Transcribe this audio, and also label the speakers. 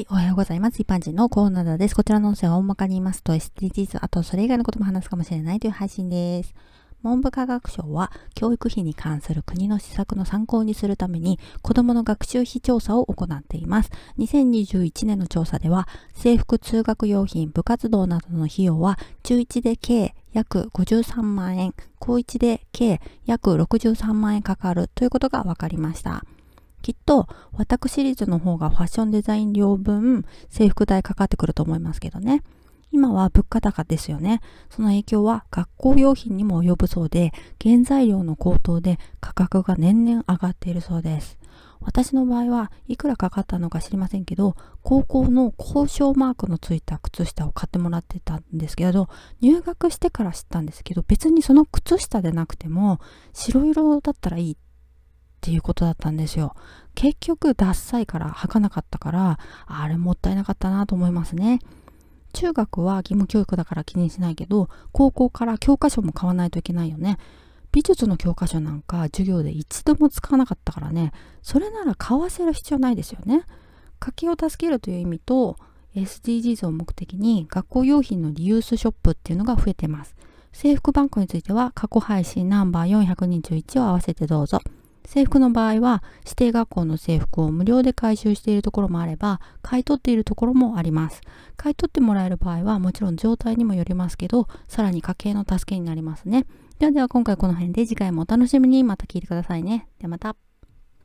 Speaker 1: はい、おはようございます。一般人のコーナーです。こちらの音声は大まかに言いますと SDGs、あとそれ以外のことも話すかもしれないという配信です。文部科学省は教育費に関する国の施策の参考にするために子どもの学習費調査を行っています。2021年の調査では制服通学用品、部活動などの費用は中1で計約53万円、高1で計約63万円かかるということが分かりました。きっと私立の方がファッションデザイン料分制服代かかってくると思いますけどね。今は物価高ですよね。その影響は学校用品にも及ぶそうで、原材料の高騰で価格が年々上がっているそうです。私の場合はいくらかかったのか知りませんけど、高校の交渉マークのついた靴下を買ってもらってたんですけど、入学してから知ったんですけど、別にその靴下でなくても白色だったらいいってていうことだったんですよ。結局、ダッサいから履かなかったから、あれもったいなかったなと思いますね。中学は義務教育だから気にしないけど、高校から教科書も買わないといけないよね。美術の教科書なんか授業で一度も使わなかったからね、それなら買わせる必要ないですよね。家計を助けるという意味と、SDGs を目的に学校用品のリユースショップっていうのが増えてます。制服バンクについては過去配信ナンバー421を合わせてどうぞ。制服の場合は指定学校の制服を無料で回収しているところもあれば買い取っているところもあります。買い取ってもらえる場合はもちろん状態にもよりますけどさらに家計の助けになりますね。ではでは今回この辺で次回もお楽しみに。また聞いてくださいね。ではまた。